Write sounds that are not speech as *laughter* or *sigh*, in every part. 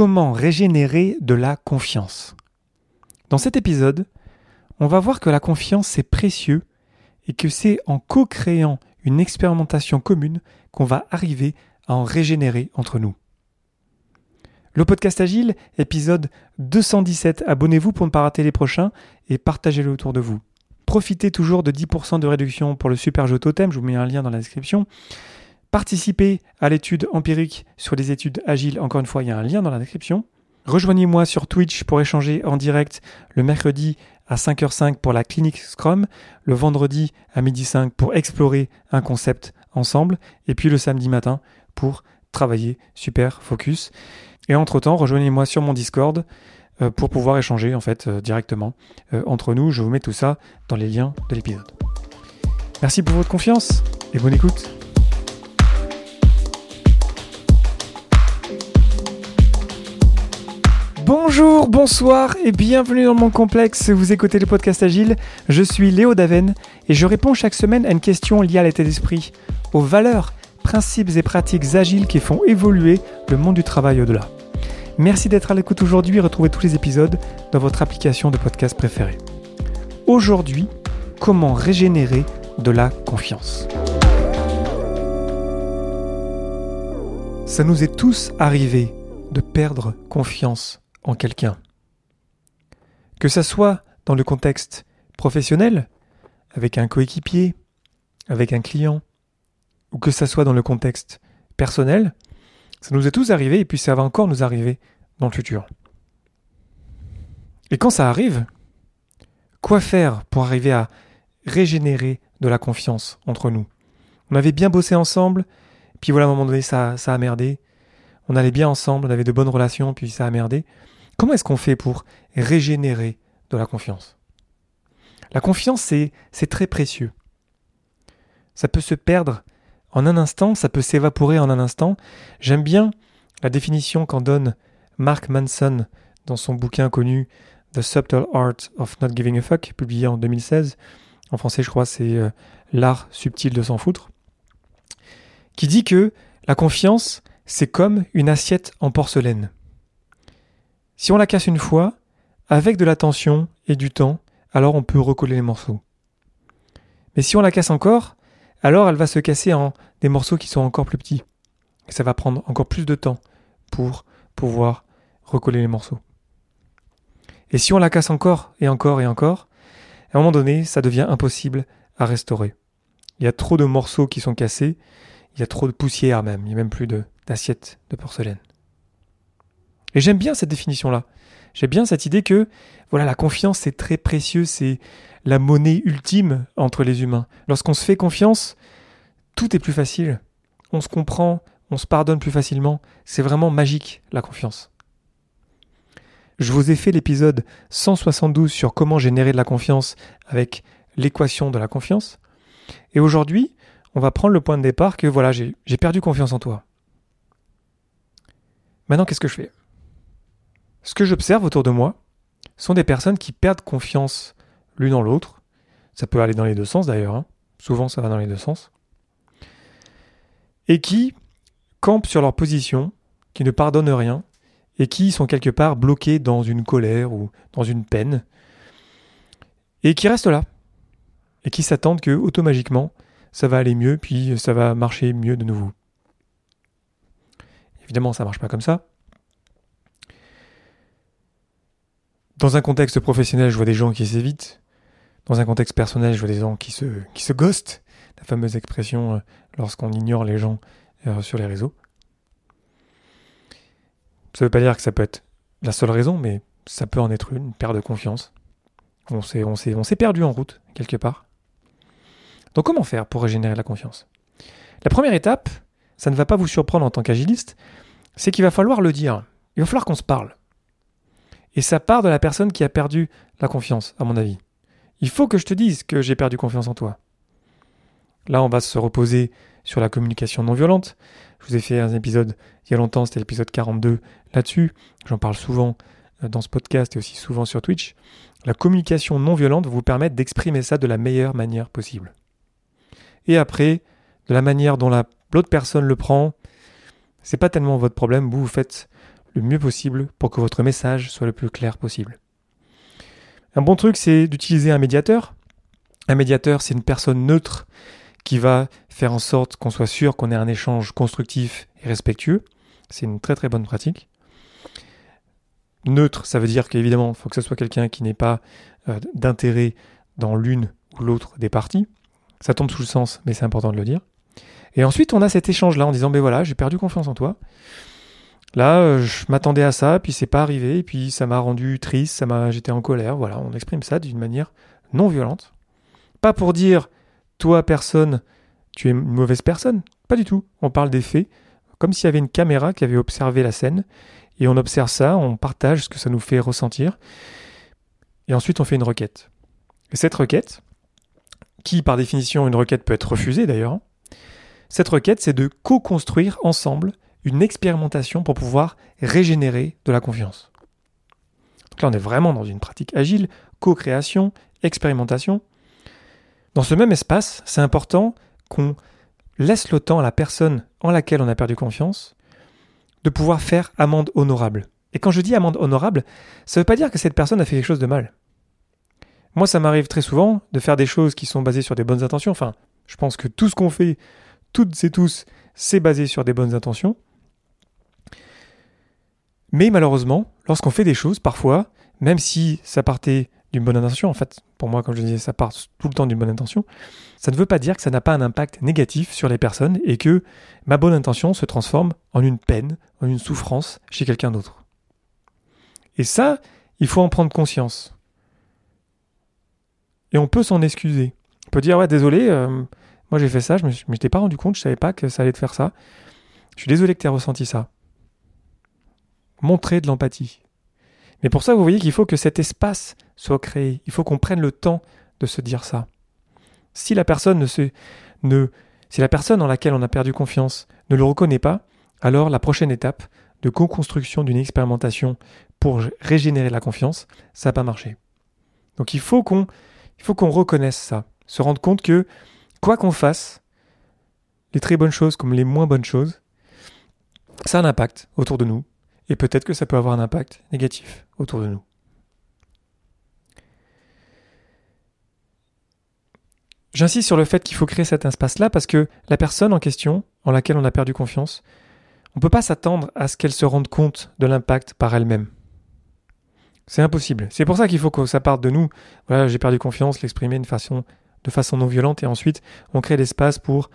Comment régénérer de la confiance Dans cet épisode, on va voir que la confiance c'est précieux et que c'est en co-créant une expérimentation commune qu'on va arriver à en régénérer entre nous. Le podcast Agile, épisode 217. Abonnez-vous pour ne pas rater les prochains et partagez-le autour de vous. Profitez toujours de 10% de réduction pour le super jeu totem, je vous mets un lien dans la description. Participez à l'étude empirique sur les études agiles, encore une fois, il y a un lien dans la description. Rejoignez-moi sur Twitch pour échanger en direct le mercredi à 5h05 pour la clinique Scrum, le vendredi à 12h05 pour explorer un concept ensemble, et puis le samedi matin pour travailler super focus. Et entre-temps, rejoignez-moi sur mon Discord euh, pour pouvoir échanger en fait euh, directement euh, entre nous. Je vous mets tout ça dans les liens de l'épisode. Merci pour votre confiance et bonne écoute. Bonjour, bonsoir et bienvenue dans mon complexe. Vous écoutez le podcast Agile. Je suis Léo Daven et je réponds chaque semaine à une question liée à l'état d'esprit, aux valeurs, principes et pratiques agiles qui font évoluer le monde du travail au-delà. Merci d'être à l'écoute aujourd'hui et retrouvez tous les épisodes dans votre application de podcast préférée. Aujourd'hui, comment régénérer de la confiance? Ça nous est tous arrivé de perdre confiance en quelqu'un. Que ça soit dans le contexte professionnel, avec un coéquipier, avec un client, ou que ça soit dans le contexte personnel, ça nous est tous arrivé et puis ça va encore nous arriver dans le futur. Et quand ça arrive, quoi faire pour arriver à régénérer de la confiance entre nous? On avait bien bossé ensemble, puis voilà, à un moment donné, ça, ça a merdé. On allait bien ensemble, on avait de bonnes relations, puis ça a merdé. Comment est-ce qu'on fait pour régénérer de la confiance? La confiance, c'est, très précieux. Ça peut se perdre en un instant, ça peut s'évaporer en un instant. J'aime bien la définition qu'en donne Mark Manson dans son bouquin connu The Subtle Art of Not Giving a Fuck, publié en 2016. En français, je crois, c'est euh, L'art subtil de s'en foutre. Qui dit que la confiance, c'est comme une assiette en porcelaine. Si on la casse une fois, avec de l'attention et du temps, alors on peut recoller les morceaux. Mais si on la casse encore, alors elle va se casser en des morceaux qui sont encore plus petits. Et ça va prendre encore plus de temps pour pouvoir recoller les morceaux. Et si on la casse encore et encore et encore, à un moment donné, ça devient impossible à restaurer. Il y a trop de morceaux qui sont cassés, il y a trop de poussière même, il n'y a même plus d'assiettes de porcelaine. Et j'aime bien cette définition-là. J'aime bien cette idée que, voilà, la confiance, c'est très précieux, c'est la monnaie ultime entre les humains. Lorsqu'on se fait confiance, tout est plus facile. On se comprend, on se pardonne plus facilement. C'est vraiment magique, la confiance. Je vous ai fait l'épisode 172 sur comment générer de la confiance avec l'équation de la confiance. Et aujourd'hui, on va prendre le point de départ que voilà, j'ai perdu confiance en toi. Maintenant, qu'est-ce que je fais? Ce que j'observe autour de moi sont des personnes qui perdent confiance l'une en l'autre. Ça peut aller dans les deux sens d'ailleurs. Hein. Souvent, ça va dans les deux sens. Et qui campent sur leur position, qui ne pardonnent rien, et qui sont quelque part bloqués dans une colère ou dans une peine, et qui restent là, et qui s'attendent que automatiquement ça va aller mieux, puis ça va marcher mieux de nouveau. Évidemment, ça marche pas comme ça. Dans un contexte professionnel, je vois des gens qui s'évitent. Dans un contexte personnel, je vois des gens qui se, ghostent. La fameuse expression euh, lorsqu'on ignore les gens euh, sur les réseaux. Ça ne veut pas dire que ça peut être la seule raison, mais ça peut en être une, une perte de confiance. On s'est perdu en route, quelque part. Donc comment faire pour régénérer la confiance? La première étape, ça ne va pas vous surprendre en tant qu'agiliste, c'est qu'il va falloir le dire. Il va falloir qu'on se parle. Et ça part de la personne qui a perdu la confiance, à mon avis. Il faut que je te dise que j'ai perdu confiance en toi. Là, on va se reposer sur la communication non violente. Je vous ai fait un épisode il y a longtemps, c'était l'épisode 42 là-dessus. J'en parle souvent euh, dans ce podcast et aussi souvent sur Twitch. La communication non violente vous permettre d'exprimer ça de la meilleure manière possible. Et après, de la manière dont l'autre personne le prend, c'est pas tellement votre problème. Vous, vous faites le mieux possible pour que votre message soit le plus clair possible. Un bon truc, c'est d'utiliser un médiateur. Un médiateur, c'est une personne neutre qui va faire en sorte qu'on soit sûr qu'on ait un échange constructif et respectueux. C'est une très très bonne pratique. Neutre, ça veut dire qu'évidemment, il faut que ce soit quelqu'un qui n'ait pas euh, d'intérêt dans l'une ou l'autre des parties. Ça tombe sous le sens, mais c'est important de le dire. Et ensuite, on a cet échange-là en disant, ben voilà, j'ai perdu confiance en toi. Là, euh, je m'attendais à ça, puis c'est pas arrivé, et puis ça m'a rendu triste, ça m'a, j'étais en colère. Voilà, on exprime ça d'une manière non violente. Pas pour dire, toi, personne, tu es une mauvaise personne. Pas du tout. On parle des faits, comme s'il y avait une caméra qui avait observé la scène, et on observe ça, on partage ce que ça nous fait ressentir, et ensuite on fait une requête. Et cette requête, qui par définition une requête peut être refusée d'ailleurs, cette requête c'est de co-construire ensemble une expérimentation pour pouvoir régénérer de la confiance. Donc là on est vraiment dans une pratique agile, co-création, expérimentation. Dans ce même espace, c'est important qu'on laisse le temps à la personne en laquelle on a perdu confiance de pouvoir faire amende honorable. Et quand je dis amende honorable, ça ne veut pas dire que cette personne a fait quelque chose de mal. Moi, ça m'arrive très souvent de faire des choses qui sont basées sur des bonnes intentions. Enfin, je pense que tout ce qu'on fait, toutes et tous, c'est basé sur des bonnes intentions. Mais malheureusement, lorsqu'on fait des choses, parfois, même si ça partait d'une bonne intention, en fait, pour moi, comme je disais, ça part tout le temps d'une bonne intention, ça ne veut pas dire que ça n'a pas un impact négatif sur les personnes et que ma bonne intention se transforme en une peine, en une souffrance chez quelqu'un d'autre. Et ça, il faut en prendre conscience. Et on peut s'en excuser. On peut dire, ouais, désolé, euh, moi j'ai fait ça, je ne m'étais pas rendu compte, je savais pas que ça allait te faire ça. Je suis désolé que tu aies ressenti ça. Montrer de l'empathie. Mais pour ça, vous voyez qu'il faut que cet espace soit créé. Il faut qu'on prenne le temps de se dire ça. Si la personne ne si la personne en laquelle on a perdu confiance ne le reconnaît pas, alors la prochaine étape de co-construction d'une expérimentation pour régénérer la confiance, ça n'a pas marché. Donc il faut qu'on il faut qu'on reconnaisse ça, se rendre compte que quoi qu'on fasse, les très bonnes choses comme les moins bonnes choses, ça a un impact autour de nous, et peut-être que ça peut avoir un impact négatif autour de nous. J'insiste sur le fait qu'il faut créer cet espace-là parce que la personne en question, en laquelle on a perdu confiance, on ne peut pas s'attendre à ce qu'elle se rende compte de l'impact par elle-même. C'est impossible. C'est pour ça qu'il faut que ça parte de nous. Voilà, j'ai perdu confiance, l'exprimer de façon, non violente, et ensuite on crée l'espace pour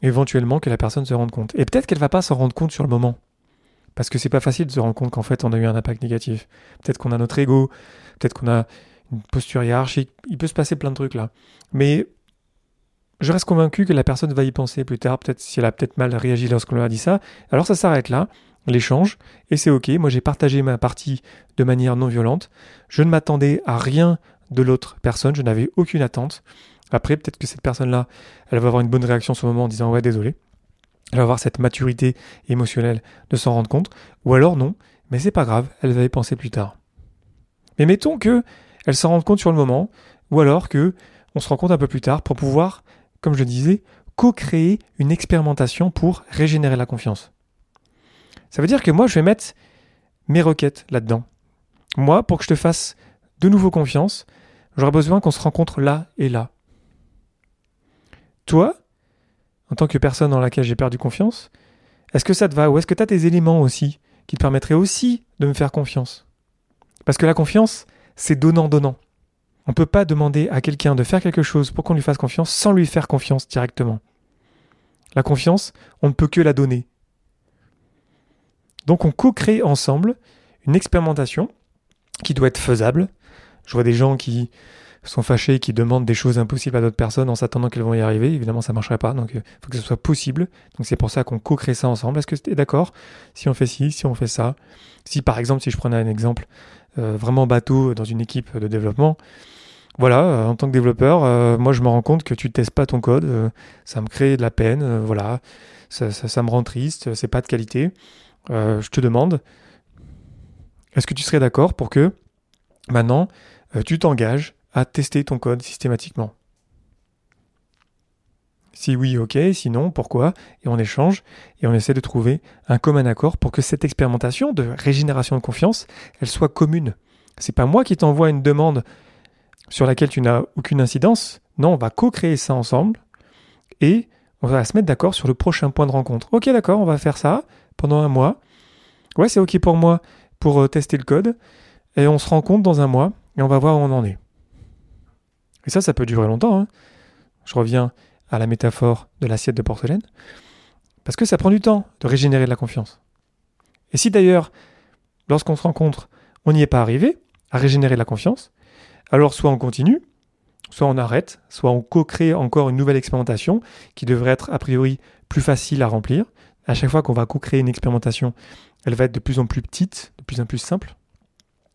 éventuellement que la personne se rende compte. Et peut-être qu'elle va pas s'en rendre compte sur le moment. Parce que c'est pas facile de se rendre compte qu'en fait on a eu un impact négatif. Peut-être qu'on a notre ego, peut-être qu'on a une posture hiérarchique, il peut se passer plein de trucs là. Mais je reste convaincu que la personne va y penser plus tard, peut-être si elle a peut-être mal réagi lorsqu'on lui a dit ça. Alors ça s'arrête là l'échange, et c'est ok, moi j'ai partagé ma partie de manière non violente, je ne m'attendais à rien de l'autre personne, je n'avais aucune attente. Après, peut-être que cette personne-là, elle va avoir une bonne réaction sur le moment en disant ouais désolé. Elle va avoir cette maturité émotionnelle de s'en rendre compte, ou alors non, mais c'est pas grave, elle va y penser plus tard. Mais mettons que elle s'en rende compte sur le moment, ou alors que on se rend compte un peu plus tard pour pouvoir, comme je disais, co-créer une expérimentation pour régénérer la confiance. Ça veut dire que moi, je vais mettre mes requêtes là-dedans. Moi, pour que je te fasse de nouveau confiance, j'aurais besoin qu'on se rencontre là et là. Toi, en tant que personne dans laquelle j'ai perdu confiance, est-ce que ça te va Ou est-ce que tu as des éléments aussi qui te permettraient aussi de me faire confiance? Parce que la confiance, c'est donnant-donnant. On ne peut pas demander à quelqu'un de faire quelque chose pour qu'on lui fasse confiance sans lui faire confiance directement. La confiance, on ne peut que la donner. Donc on co-crée ensemble une expérimentation qui doit être faisable. Je vois des gens qui sont fâchés, qui demandent des choses impossibles à d'autres personnes en s'attendant qu'elles vont y arriver. Évidemment, ça ne marcherait pas. Donc, il faut que ce soit possible. Donc, c'est pour ça qu'on co-crée ça ensemble. Est-ce que tu es d'accord? Si on fait ci, si on fait ça. Si, par exemple, si je prenais un exemple euh, vraiment bateau dans une équipe de développement, voilà, euh, en tant que développeur, euh, moi, je me rends compte que tu ne testes pas ton code. ça me crée de la peine. voilà, ça, ça, me rend triste. C'est pas de qualité. Euh, je te demande, est-ce que tu serais d'accord pour que maintenant euh, tu t'engages à tester ton code systématiquement Si oui, ok, sinon, pourquoi? Et on échange et on essaie de trouver un commun accord pour que cette expérimentation de régénération de confiance, elle soit commune. C'est pas moi qui t'envoie une demande sur laquelle tu n'as aucune incidence. Non, on va co-créer ça ensemble et on va se mettre d'accord sur le prochain point de rencontre. Ok, d'accord, on va faire ça pendant un mois. Ouais, c'est ok pour moi pour euh, tester le code. Et on se rencontre dans un mois et on va voir où on en est. Et ça, ça peut durer longtemps. Hein. Je reviens à la métaphore de l'assiette de porcelaine. Parce que ça prend du temps de régénérer de la confiance. Et si d'ailleurs, lorsqu'on se rencontre, on n'y est pas arrivé à régénérer la confiance, alors soit on continue, soit on arrête, soit on co-crée encore une nouvelle expérimentation qui devrait être a priori plus facile à remplir. À chaque fois qu'on va co-créer une expérimentation, elle va être de plus en plus petite, de plus en plus simple.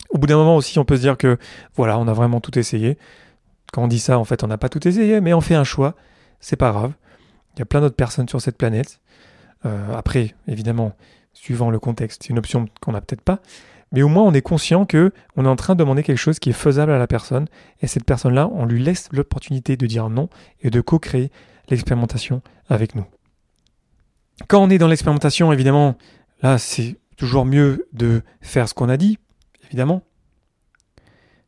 Au bout d'un moment aussi, on peut se dire que voilà, on a vraiment tout essayé. Quand on dit ça, en fait, on n'a pas tout essayé, mais on fait un choix, c'est pas grave. Il y a plein d'autres personnes sur cette planète. Euh, après, évidemment, suivant le contexte, c'est une option qu'on n'a peut-être pas, mais au moins on est conscient que on est en train de demander quelque chose qui est faisable à la personne, et cette personne-là, on lui laisse l'opportunité de dire non et de co-créer l'expérimentation avec nous. Quand on est dans l'expérimentation, évidemment, là c'est toujours mieux de faire ce qu'on a dit, évidemment.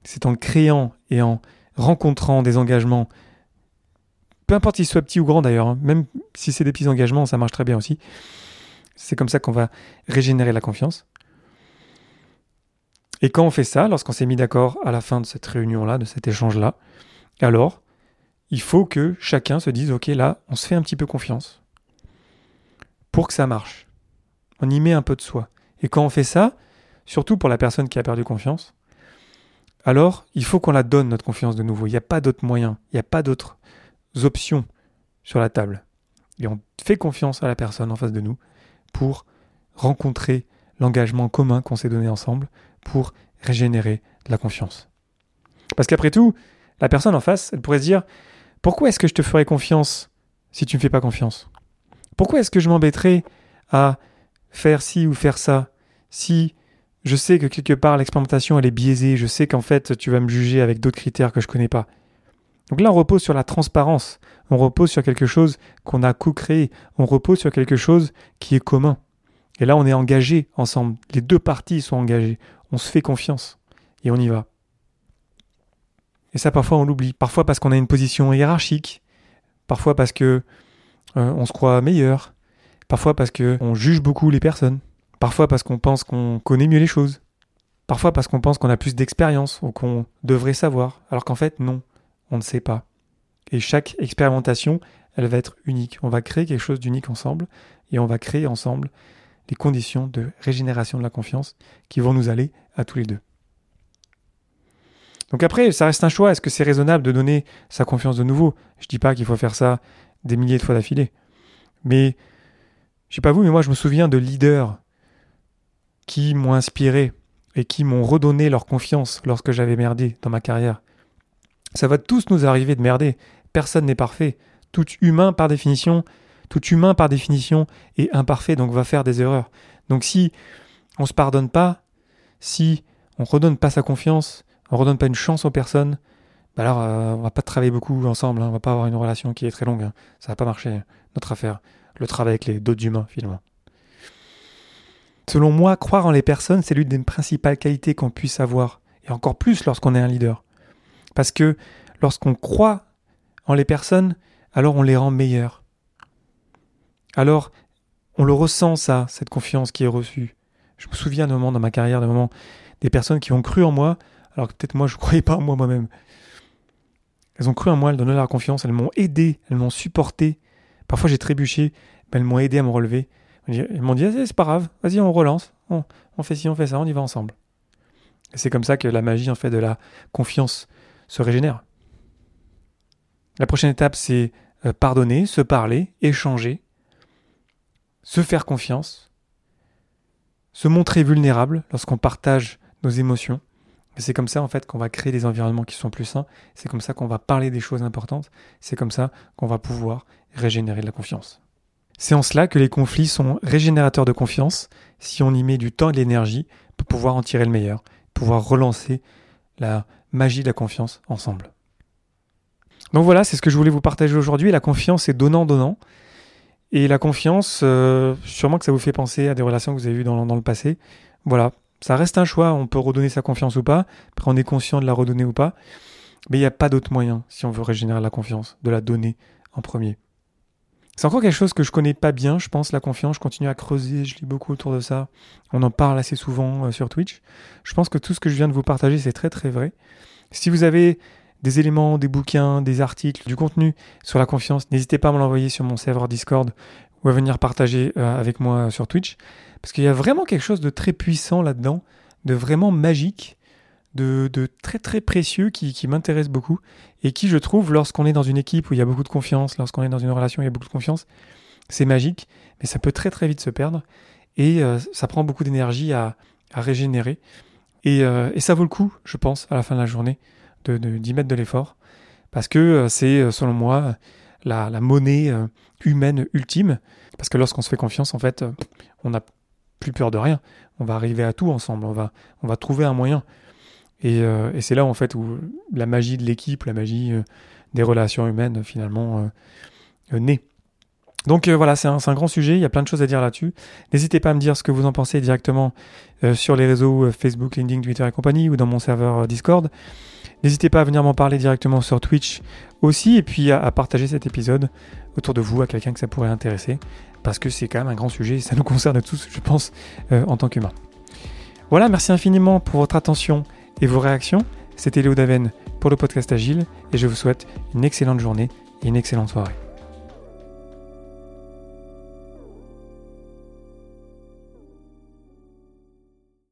C'est en créant et en rencontrant des engagements, peu importe s'ils soient petits ou grands d'ailleurs, hein, même si c'est des petits engagements, ça marche très bien aussi. C'est comme ça qu'on va régénérer la confiance. Et quand on fait ça, lorsqu'on s'est mis d'accord à la fin de cette réunion-là, de cet échange-là, alors il faut que chacun se dise, ok, là, on se fait un petit peu confiance pour que ça marche. On y met un peu de soi. Et quand on fait ça, surtout pour la personne qui a perdu confiance, alors il faut qu'on la donne, notre confiance de nouveau. Il n'y a pas d'autre moyen, il n'y a pas d'autres options sur la table. Et on fait confiance à la personne en face de nous pour rencontrer l'engagement commun qu'on s'est donné ensemble, pour régénérer la confiance. Parce qu'après tout, la personne en face, elle pourrait se dire Pourquoi est-ce que je te ferais confiance si tu ne me fais pas confiance? Pourquoi est-ce que je m'embêterais à faire ci ou faire ça si je sais que quelque part l'expérimentation elle est biaisée, je sais qu'en fait tu vas me juger avec d'autres critères que je connais pas. Donc là on repose sur la transparence, on repose sur quelque chose qu'on a co-créé, on repose sur quelque chose qui est commun. Et là on est engagé ensemble, les deux parties sont engagées, on se fait confiance. Et on y va. Et ça, parfois, on l'oublie. Parfois parce qu'on a une position hiérarchique, parfois parce que euh, on se croit meilleur, parfois parce qu'on juge beaucoup les personnes, parfois parce qu'on pense qu'on connaît mieux les choses, parfois parce qu'on pense qu'on a plus d'expérience ou qu'on devrait savoir, alors qu'en fait, non, on ne sait pas. Et chaque expérimentation, elle va être unique. On va créer quelque chose d'unique ensemble et on va créer ensemble les conditions de régénération de la confiance qui vont nous aller à tous les deux. Donc après, ça reste un choix. Est-ce que c'est raisonnable de donner sa confiance de nouveau? Je ne dis pas qu'il faut faire ça des milliers de fois d'affilée. Mais, je sais pas vous, mais moi je me souviens de leaders qui m'ont inspiré et qui m'ont redonné leur confiance lorsque j'avais merdé dans ma carrière. Ça va tous nous arriver de merder. Personne n'est parfait. Tout humain, par définition, tout humain, par définition, est imparfait, donc va faire des erreurs. Donc si on se pardonne pas, si on redonne pas sa confiance, on redonne pas une chance aux personnes, bah alors euh, on va pas travailler beaucoup ensemble, hein, on va pas avoir une relation qui est très longue, hein. ça va pas marcher, notre affaire, le travail avec les d'autres humains finalement. Selon moi, croire en les personnes, c'est l'une des principales qualités qu'on puisse avoir, et encore plus lorsqu'on est un leader. Parce que lorsqu'on croit en les personnes, alors on les rend meilleures alors on le ressent ça, cette confiance qui est reçue. Je me souviens d'un moment dans ma carrière, d'un moment des personnes qui ont cru en moi, alors que peut-être moi je ne *laughs* croyais pas en moi moi-même. Elles ont cru en moi, elles donnaient leur confiance, elles m'ont aidé, elles m'ont supporté. Parfois j'ai trébuché, mais elles m'ont aidé à me relever. Elles m'ont dit c'est pas grave, vas-y on relance, on, fait ci, on fait ça, on y va ensemble. C'est comme ça que la magie en fait de la confiance se régénère. La prochaine étape c'est euh, pardonner, se parler, échanger, se faire confiance, se montrer vulnérable lorsqu'on partage nos émotions. C'est comme ça en fait qu'on va créer des environnements qui sont plus sains, c'est comme ça qu'on va parler des choses importantes, c'est comme ça qu'on va pouvoir régénérer de la confiance. C'est en cela que les conflits sont régénérateurs de confiance si on y met du temps et de l'énergie pour pouvoir en tirer le meilleur, pouvoir relancer la magie de la confiance ensemble. Donc voilà, c'est ce que je voulais vous partager aujourd'hui. La confiance est donnant-donnant. Et la confiance, euh, sûrement que ça vous fait penser à des relations que vous avez eues dans, dans, le passé. Voilà, ça reste un choix. On peut redonner sa confiance ou pas. Après, on est conscient de la redonner ou pas. Mais il n'y a pas d'autre moyen, si on veut régénérer la confiance, de la donner en premier. C'est encore quelque chose que je connais pas bien, je pense, la confiance. Je continue à creuser, je lis beaucoup autour de ça. On en parle assez souvent euh, sur Twitch. Je pense que tout ce que je viens de vous partager, c'est très très vrai. Si vous avez des éléments, des bouquins, des articles, du contenu sur la confiance, n'hésitez pas à me l'envoyer sur mon serveur Discord ou à venir partager euh, avec moi sur Twitch. Parce qu'il y a vraiment quelque chose de très puissant là-dedans, de vraiment magique de, très très précieux qui, m'intéresse beaucoup et qui, je trouve, lorsqu'on est dans une équipe où il y a beaucoup de confiance, lorsqu'on est dans une relation où il y a beaucoup de confiance, c'est magique, mais ça peut très très vite se perdre et euh, ça prend beaucoup d'énergie à, régénérer. Euh, et, ça vaut le coup, je pense, à la fin de la journée, de, d'y mettre de l'effort parce que euh, c'est, selon moi, la, monnaie humaine ultime. Parce que lorsqu'on se fait confiance, en fait, on n'a plus peur de rien. On va arriver à tout ensemble. On va, on va trouver un moyen. Euh, et, c'est là en fait où la magie de l'équipe, la magie euh, des relations humaines finalement euh, naît. Donc voilà, c'est un, grand sujet, il y a plein de choses à dire là-dessus. N'hésitez pas à me dire ce que vous en pensez directement sur les réseaux Facebook, LinkedIn, Twitter et compagnie ou dans mon serveur Discord. N'hésitez pas à venir m'en parler directement sur Twitch aussi et puis à, partager cet épisode autour de vous à quelqu'un que ça pourrait intéresser parce que c'est quand même un grand sujet et ça nous concerne tous, je pense, en tant qu'humains. Voilà, merci infiniment pour votre attention et vos réactions. C'était Léo Daven pour le podcast Agile et je vous souhaite une excellente journée et une excellente soirée.